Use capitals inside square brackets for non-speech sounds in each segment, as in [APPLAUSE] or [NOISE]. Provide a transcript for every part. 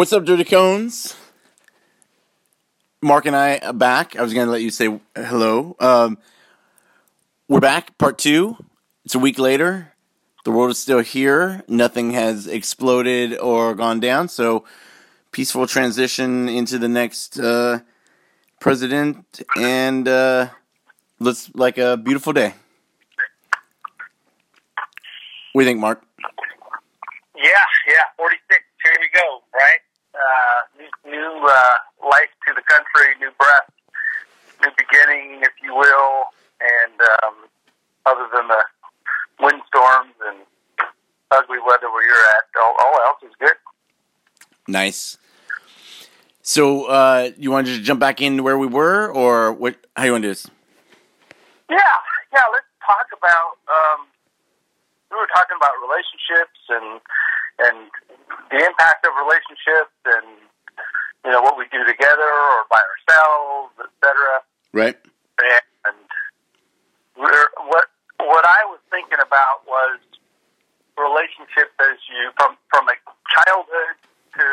What's up, Dirty Cones? Mark and I are back. I was going to let you say hello. Um, we're back, part two. It's a week later. The world is still here. Nothing has exploded or gone down. So, peaceful transition into the next uh, president, and uh, looks like a beautiful day. What do you think, Mark? Yeah, yeah, 46. Here we go, right? Uh, new new uh, life to the country, new breath, new beginning, if you will. And um, other than the windstorms and ugly weather where you're at, all, all else is good. Nice. So, uh, you wanted to jump back into where we were, or what? How you want to do this? Yeah, yeah. Let's talk about. Um, we were talking about relationships and and the impact of relationships, and you know what we do together or by ourselves, etc. Right. And we're, what what I was thinking about was relationships as you from from a to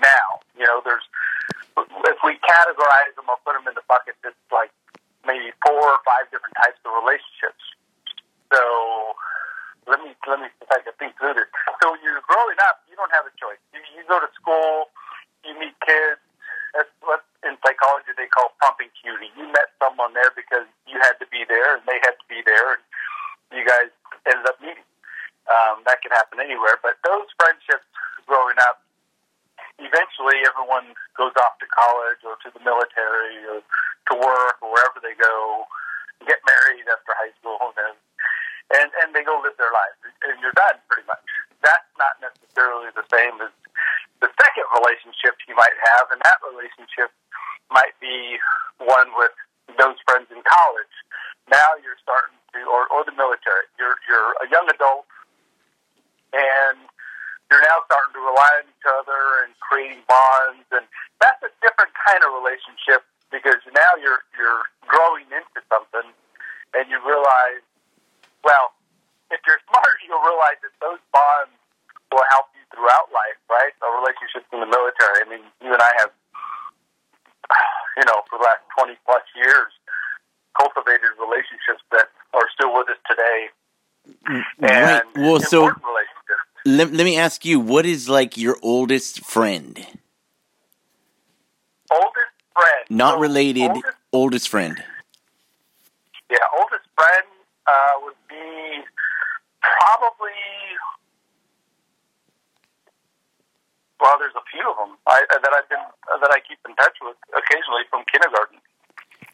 now. You know, there's if we categorize them or put them in the bucket, it's like maybe four or five different types of relationships. So let me let me if I can think through this. So when you're growing up, you don't have a choice. You, you go to school, you meet kids. That's what in psychology they call propinquity. You met someone there because you had to be there, and they had to be there, and you guys ended up meeting. Um, that can happen anywhere, but those friendships growing up, eventually everyone goes off to college or to the military or to work or wherever they go, get married after high school, and and and they go live their lives, and you're done pretty much. That's not necessarily the same as the second relationship you might have, and that relationship might be one with those friends in college. Now you're starting to, or or the military. You're you're a young adult, and you're now starting to rely on each other and creating bonds, and that's a different kind of relationship because now you're you're growing into something, and you realize well, if you're smart, you'll realize that those bonds will help you throughout life, right? A relationships in the military. I mean, you and I have, you know, for the last 20 plus years, cultivated relationships that are still with us today. Right. And Well, so let, let me ask you, what is like your oldest friend? Oldest friend. Not So related, Oldest, oldest friend. yeah, oldest friend uh, would be probably. Well, there's a few of them I, that I've been that I keep in touch with occasionally from kindergarten.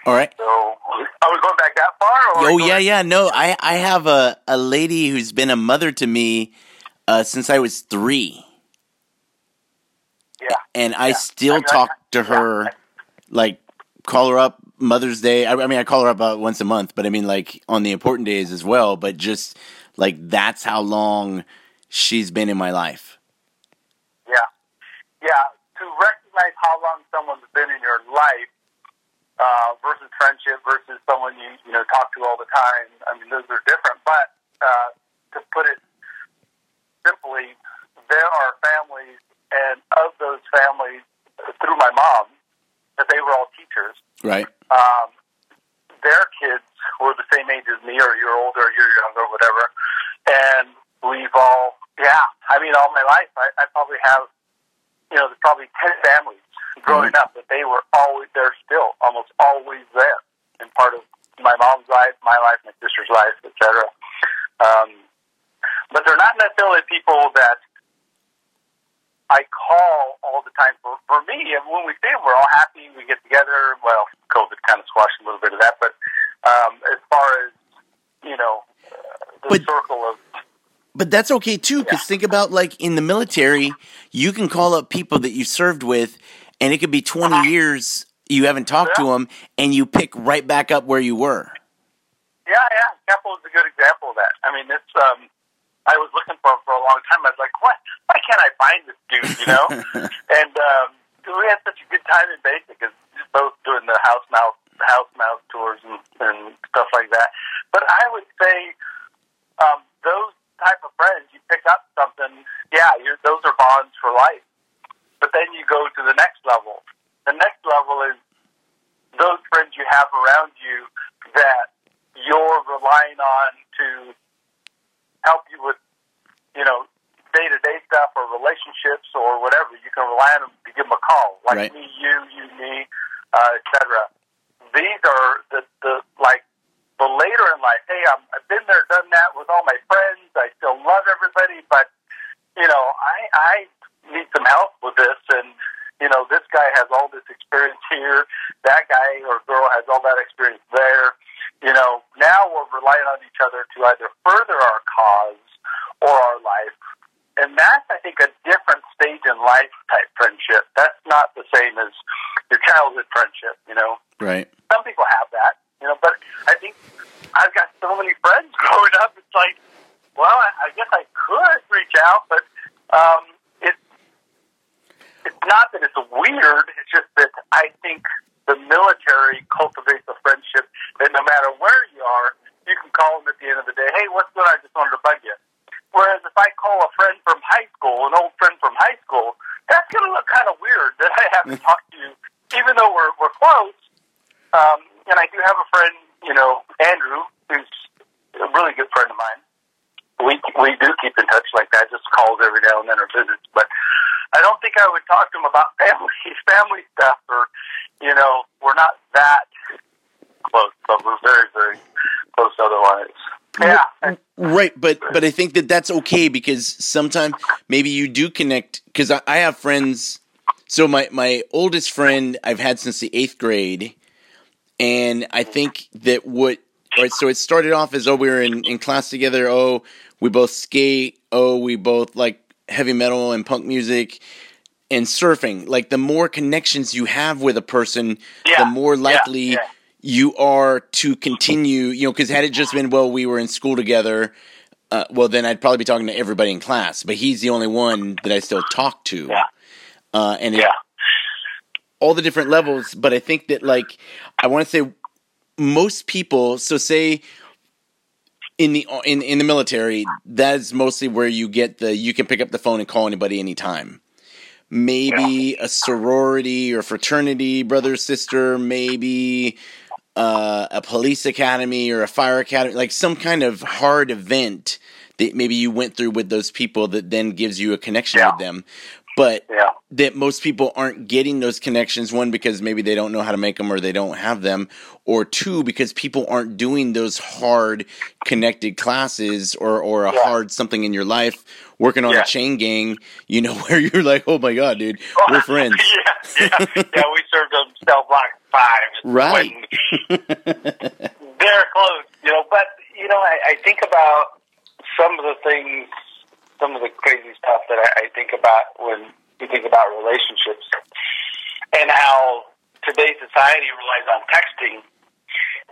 All right. So, are we going back that far? Or are we Oh going- yeah, yeah. No, I I have a a lady who's been a mother to me uh, since I was three, yeah. and I Yeah. still I- I- talk to yeah. her, like call her up Mother's Day. I, I mean, I call her up about once a month, but I mean, like on the important days as well. But just like that's how long she's been in my life. Yeah, yeah. To recognize how long someone's been in your life uh, versus friendship versus someone you you know talk to all the time. I mean, those are different. But uh, to put it simply, there are families, and of those families, through my mom, that they were all teachers. Right. um, their kids were the same age as me, or year older, or year younger, whatever. And we've all, yeah, I mean, all my life, I, I probably have, you know, there's probably 10 families growing up that they were always, they're still almost always there and part of my mom's life, my life, my sister's life, etc. Um, but they're not necessarily people that I call all the time. For, for me, and when we see them, we're all happy. We get together. Well, COVID kind of squashed a little bit of that, but um, as far as you know, uh, the But- circle of But that's okay too, because think about like in the military, you can call up people that you served with, and it could be 20 years you haven't talked to them, and you pick right back up where you were. yeah, yeah, Keppel is a good example of that. I mean, it's um, I was looking for him for a long time. I was like, what? Why can't I find this dude? You know? [LAUGHS] and um, we had such a good time in basic, as both doing the house mouse house mouse tours and, and stuff like that. But I would say um, those type of friends, you pick up something. Yeah, you're, those are bonds for life. But then you go to the next level. The next level is those friends you have around you that you're relying on to help you with, you know, day to day stuff or relationships or whatever. You can rely on them to give them a call, like Right. me, you, you, me, uh, etc. These are the the like the later in life. Hey, I'm, I've been there, done that with all my friends. I still love everybody, but you know, I I need some help with this, and you know, this guy has all this experience here. That guy or girl has all that experience there. You know, now we're relying on each other to either further our cause or our life. And that's, I think, a different stage in life type friendship. That's not the same as your childhood friendship, you know. Right. Some people have that, you know, but I think I've got so many friends growing up. It's like, well, I, I guess I could reach out, but um, it's it's not that it's weird. It's just that I think the military cultivates a friendship that no matter where you are, you can call them at the end of the day. Hey, what's good? I just wanted to bug you. Whereas if I call a friend from high school, an old friend from high school, that's going to look kind of weird that I haven't [LAUGHS] talked to you, even though we're we're close. Um, and I do have a friend, you know, Andrew, who's a really good friend of mine. We we do keep in touch like that, just calls every now and then or visits. But I don't think I would talk to him about family family stuff, or you know, we're not that close, but we're very very close otherwise. Yeah, Right, but but I think that that's okay because sometimes maybe you do connect because I, I have friends. So my my oldest friend I've had since the eighth grade, and I think that what right. So it started off as oh we were in in class together. Oh we both skate. Oh we both like heavy metal and punk music and surfing. Like the more connections you have with a person, Yeah, the more yeah, likely yeah. You are to continue. You know, because had it just been well, we were in school together. Uh, well, then I'd probably be talking to everybody in class. But he's the only one that I still talk to. Yeah. Uh, and it, yeah, all the different levels. But I think that like I want to say most people. So say in the in in the military, that's mostly where you get the you can pick up the phone and call anybody anytime. Maybe a sorority or fraternity, brother sister, maybe uh, a police academy or a fire academy, like some kind of hard event that maybe you went through with those people that then gives you a connection Yeah. with them. But yeah, that most people aren't getting those connections one because maybe they don't know how to make them or they don't have them or two because people aren't doing those hard connected classes or or a Yeah. hard something in your life working on a chain gang you know [LAUGHS] where you're like oh my god dude we're [LAUGHS] friends yeah, yeah, yeah. We served them cell block five, Right. when- [LAUGHS] They're close, you know. But you know, I, I think about some of the things, some of the crazy stuff that I, I think about when you think about relationships, and how today's society relies on texting.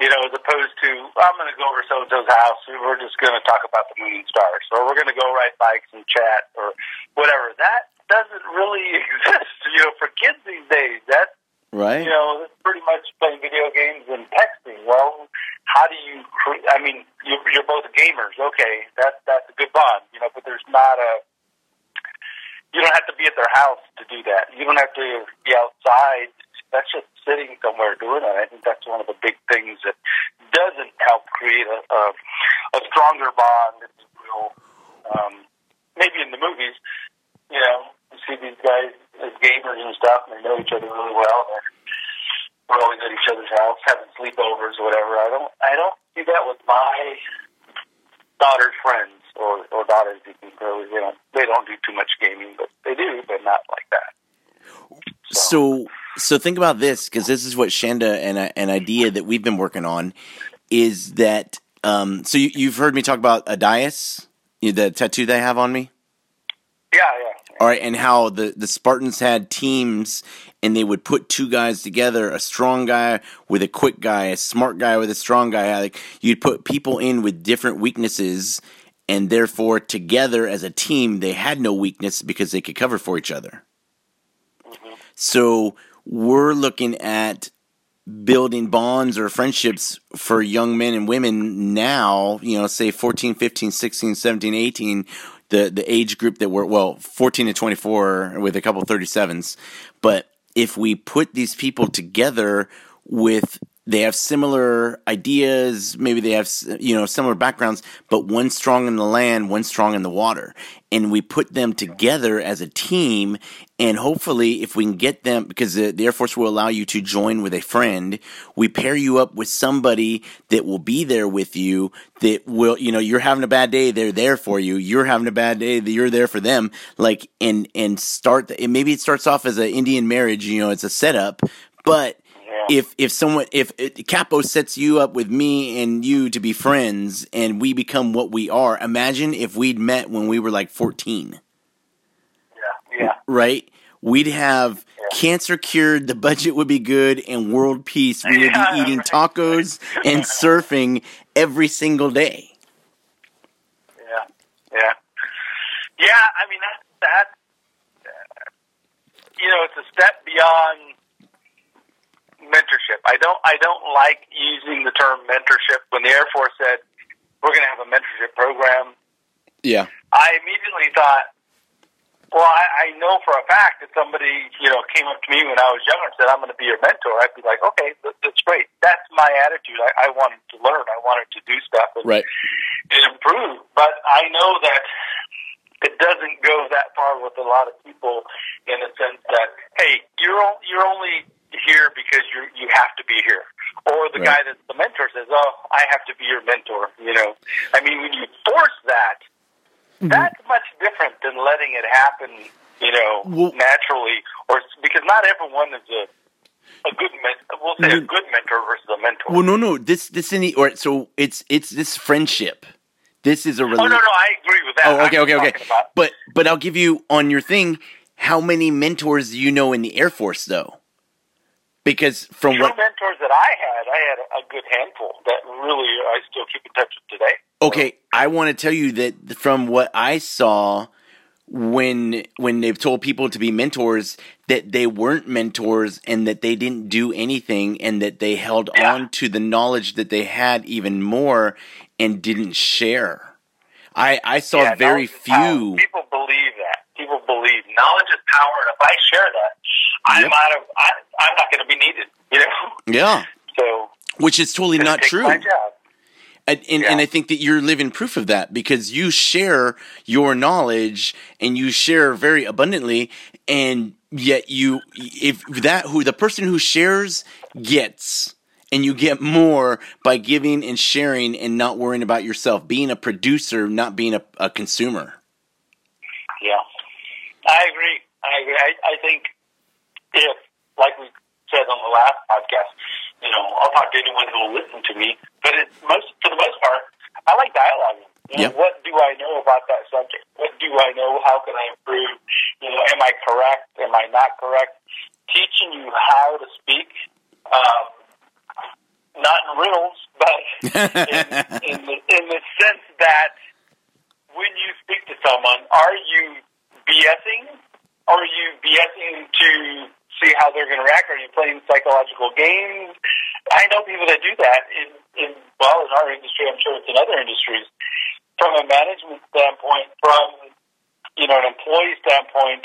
You know, as opposed to I'm going to go over so and so's house, and we're just going to talk about the moon and stars, or we're going to go ride bikes and chat, or whatever. That doesn't really exist. You know, for kids these days, that's right you know, it's pretty much playing video games and texting. Well, how do you? Cre- I mean, you're, you're both gamers. Okay, that's that's a good bond, you know. But there's not a. You don't have to be at their house to do that. You don't have to be outside. That's just sitting somewhere doing it. I think that's one of the big things that doesn't help create a a, a stronger bond, if you will. Um, maybe in the movies, you know, you see these guys as gamers and stuff, and they know each other really well. They're, we're always at each other's house, having sleepovers or whatever. I don't, I don't see that with my daughter's friends or or daughters. You can really, you know, they don't do too much gaming, but they do, but not like that. So, so think about this because this is what Shanda and a- an idea that we've been working on is that. Um, so you, you've heard me talk about Adias, you know, the tattoo they have on me. Yeah, yeah. All right, and how the the Spartans had teams, and they would put two guys together: a strong guy with a quick guy, a smart guy with a strong guy. Like you'd put people in with different weaknesses, and therefore together as a team, they had no weakness because they could cover for each other. Mm-hmm. So we're looking at building bonds or friendships for young men and women now, you know, say 14, 15, 16, 17, 18, the the age group that we're well 14 to 24 with a couple 37s but if we put these people together with they have similar ideas maybe they have you know similar backgrounds but one strong in the land one strong in the water. And we put them together as a team and hopefully if we can get them because the, the, air force will allow you to join with a friend we pair you up with somebody that will be there with you that will you know you're having a bad day they're there for you you're having a bad day you're there for them. Like and and start and maybe it starts off as an indian marriage you know it's a setup but if if someone if, if Capo sets you up with me and you to be friends and we become what we are, imagine if we'd met when we were like fourteen. Yeah. Yeah. Right? We'd have yeah. cancer cured, the budget would be good, and world peace. We would be eating tacos and [LAUGHS] surfing every single day. Yeah, yeah, yeah. I mean that that uh, you know it's a step beyond mentorship. I don't I don't like using the term mentorship. When the Air Force said we're going to have a mentorship program, yeah, I immediately thought, well, I, I know for a fact that somebody you know came up to me when I was younger and said I'm going to be your mentor. I'd be like, okay, that's great. That's my attitude. I, I wanted to learn. I wanted to do stuff and, right. and improve. But I know that it doesn't go that far with a lot of people in the sense that hey, you're you're only here because you you have to be here. Or the right. guy that's the mentor says, "Oh, I have to be your mentor." You know, I mean, when you force that, mm-hmm. that's much different than letting it happen. You know, well, naturally, or because not everyone is a a good mentor. We'll say a good mentor versus a mentor. Well, no, no. This this in the or so it's it's this friendship. This is a. relationship. oh no, no, I agree with that. Oh, okay, okay, okay. But but I'll give you on your thing. How many mentors do you know in the Air Force, though? Because from True what mentors that I had, I had a good handful that really I still keep in touch with today. Okay, I want to tell you that from what I saw when when they've told people to be mentors that they weren't mentors and that they didn't do anything and that they held yeah. on to the knowledge that they had even more and didn't share. I I saw yeah, very few people believe that. People believe knowledge is power and if I share that I'm yep. out of. I, I'm not going to be needed. You know. [LAUGHS] Yeah. So. Which is totally not true. My job. And, and, yeah. and, I think that you're living proof of that because you share your knowledge and you share very abundantly, and yet you, if that who the person who shares gets, and you get more by giving and sharing and not worrying about yourself, being a producer, not being a, a consumer. Yeah, I agree. I agree. I, I think if, like we said on the last podcast, you know, I'll talk to anyone who will listen to me. But it, most, for the most part, I like. You know, yep. What do I know about that subject? What do I know? How can I improve? You know, am I correct? Am I not correct? Teaching you how to speak, um, not in riddles, but [LAUGHS] in, in, the, in the sense that when you speak to someone, are you BSing? Are you BSing to see how they're going to react? Are you playing psychological games? I know people that do that in, in well, in our industry. I'm sure it's in other industries. From a management standpoint, from you know an employee standpoint,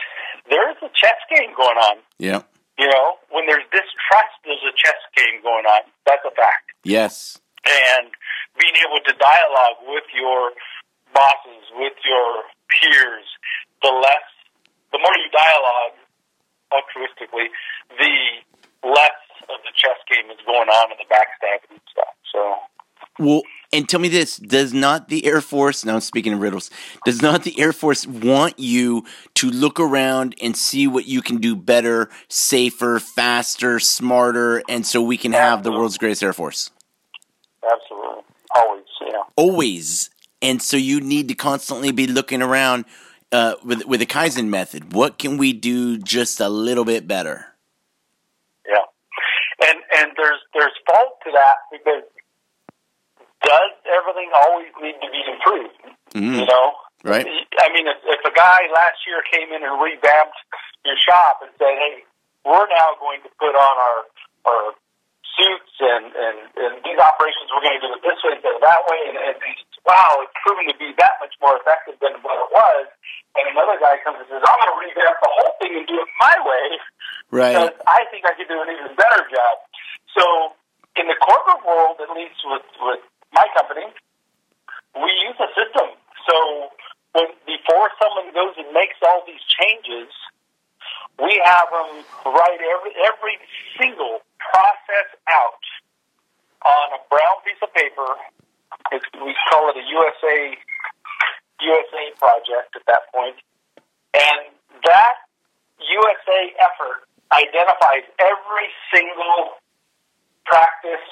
there is a chess game going on. Yeah. You know, when there's distrust, there's a chess game going on. That's a fact. Yes. And being able to dialogue with your bosses, with your peers, the less, the more you dialogue, altruistically, the less of the chess game is going on in the backstabbing and stuff. So. Well, and tell me this: Does not the Air Force? Now, I'm speaking of riddles, does not the Air Force want you to look around and see what you can do better, safer, faster, smarter, and so we can have the world's greatest Air Force? Absolutely, always, yeah, always. And so you need to constantly be looking around uh, with with the Kaizen method, what can we do just a little bit better? Yeah, and and there's there's fault to that because does everything always need to be improved? Mm-hmm. You know, right? I mean, if, if a guy last year came in and revamped your shop and said, "Hey, we're now going to put on our our suits and and, and these operations, we're going to do it this way instead of that way," and, and wow, it's proven to be that much more effective than what it was. And another guy comes and says, I'm going to revamp the whole thing and do it my way Right. because I think I could do an even better job. So in the corporate world, at least with, with my company, we use a system. So when, before someone goes and makes all these changes, we have them write every, every single process out on a brown piece of paper. It's, we call it a USA USA project at that point, and that USA effort identifies every single practice,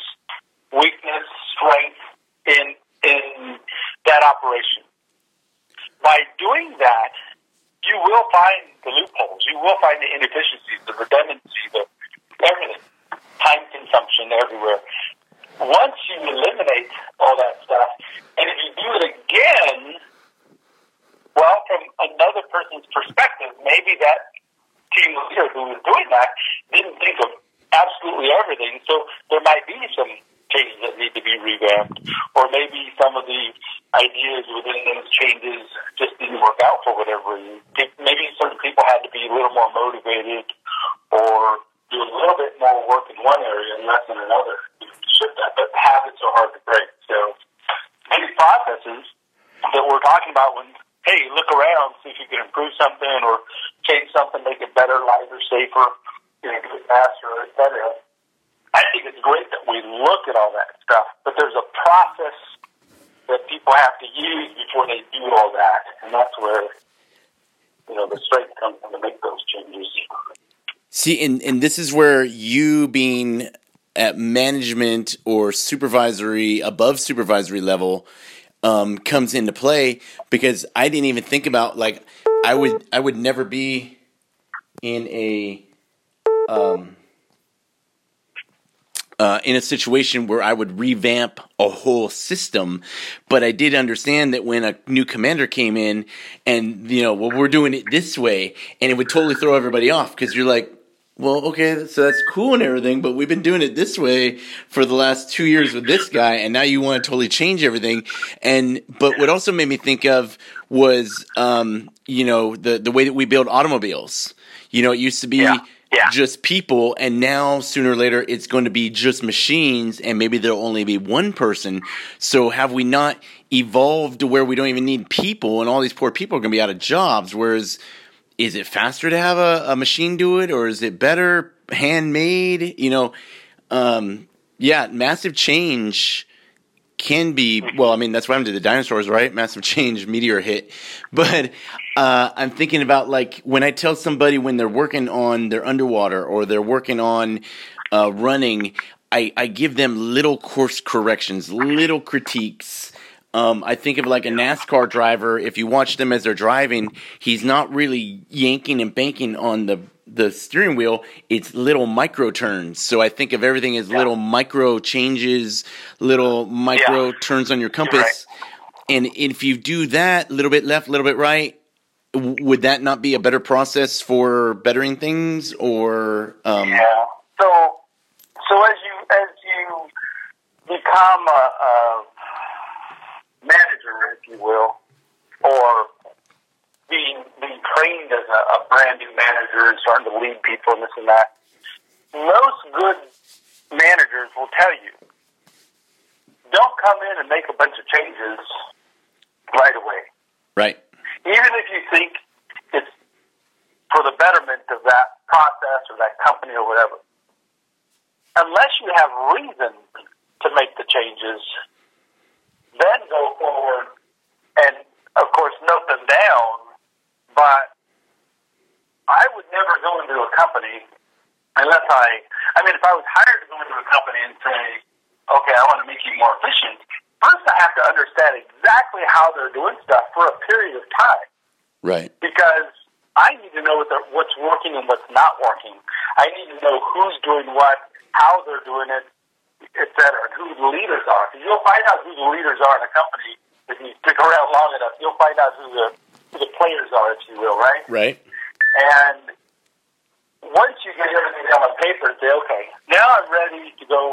weakness, strength in in that operation. By doing that, you will find the loopholes. You will find the inefficiencies, the redundancy, the everything, time consumption everywhere. Once you eliminate all that stuff, and if you do it again, well, from another person's perspective, maybe that team leader who was doing that didn't think of absolutely everything. So there might be some changes that need to be revamped, or maybe some of the ideas within those changes just didn't work out for whatever reason. Maybe certain people had to be a little more motivated, or do a little bit more work in one area and less in another But [LAUGHS] habits are hard to break. So these processes that we're talking about when hey, look around, see if you can improve something or change something, make it better, lighter, safer, you know, do it faster, et cetera. I think it's great that we look at all that stuff, but there's a process that people have to use before they do all that, and that's where you know the strength comes in to make those changes. See, and, and this is where you being at management or supervisory, above supervisory level, um, comes into play because I didn't even think about like I would I would never be in a um, uh, in a situation where I would revamp a whole system, but I did understand that when a new commander came in, and you know, well, we're doing it this way, and it would totally throw everybody off because you're like, well, okay, so that's cool and everything, but we've been doing it this way for the last two years with this guy, and now you want to totally change everything. And but what also made me think of was, um, you know, the the way that we build automobiles. You know, it used to be Yeah, yeah. just people, and now sooner or later it's going to be just machines, and maybe there'll only be one person. So have we not evolved to where we don't even need people, and all these poor people are going to be out of jobs? Whereas is it faster to have a, a machine do it or is it better handmade? You know um, yeah massive change can be well i mean that's what happened to the dinosaurs right? Massive change meteor hit. [LAUGHS] But uh, i'm thinking about like when i tell somebody when they're working on their underwater or they're working on uh, running I, I give them little course corrections little critiques um, I think of like a NASCAR driver. If you watch them as they're driving, he's not really yanking and banking on the the steering wheel. It's little micro turns. So I think of everything as little micro changes, little micro Yeah. turns on your compass. And if you do that, a little bit left, a little bit right, would that not be a better process for bettering things? Or um, Yeah. So, so as you as you become a, a you will, or being being trained as a, a brand new manager and starting to lead people and this and that, most good managers will tell you, don't come in and make a bunch of changes right away. Right, even if you think it's for the betterment of that process or that company or whatever, unless you have reason to make the changes, then go forward and, of course, note them down. But I would never go into a company unless I, I mean, if I was hired to go into a company and say, okay, I want to make you more efficient, first I have to understand exactly how they're doing stuff for a period of time right, because I need to know what what's working and what's not working. I need to know who's doing what, how they're doing it, et cetera, and who the leaders are. 'Cause you'll find out who the leaders are in a company if you stick around long enough. You'll find out who the who the players are, if you will, right? right, And once you get everything down on paper and say, okay, now I'm ready to go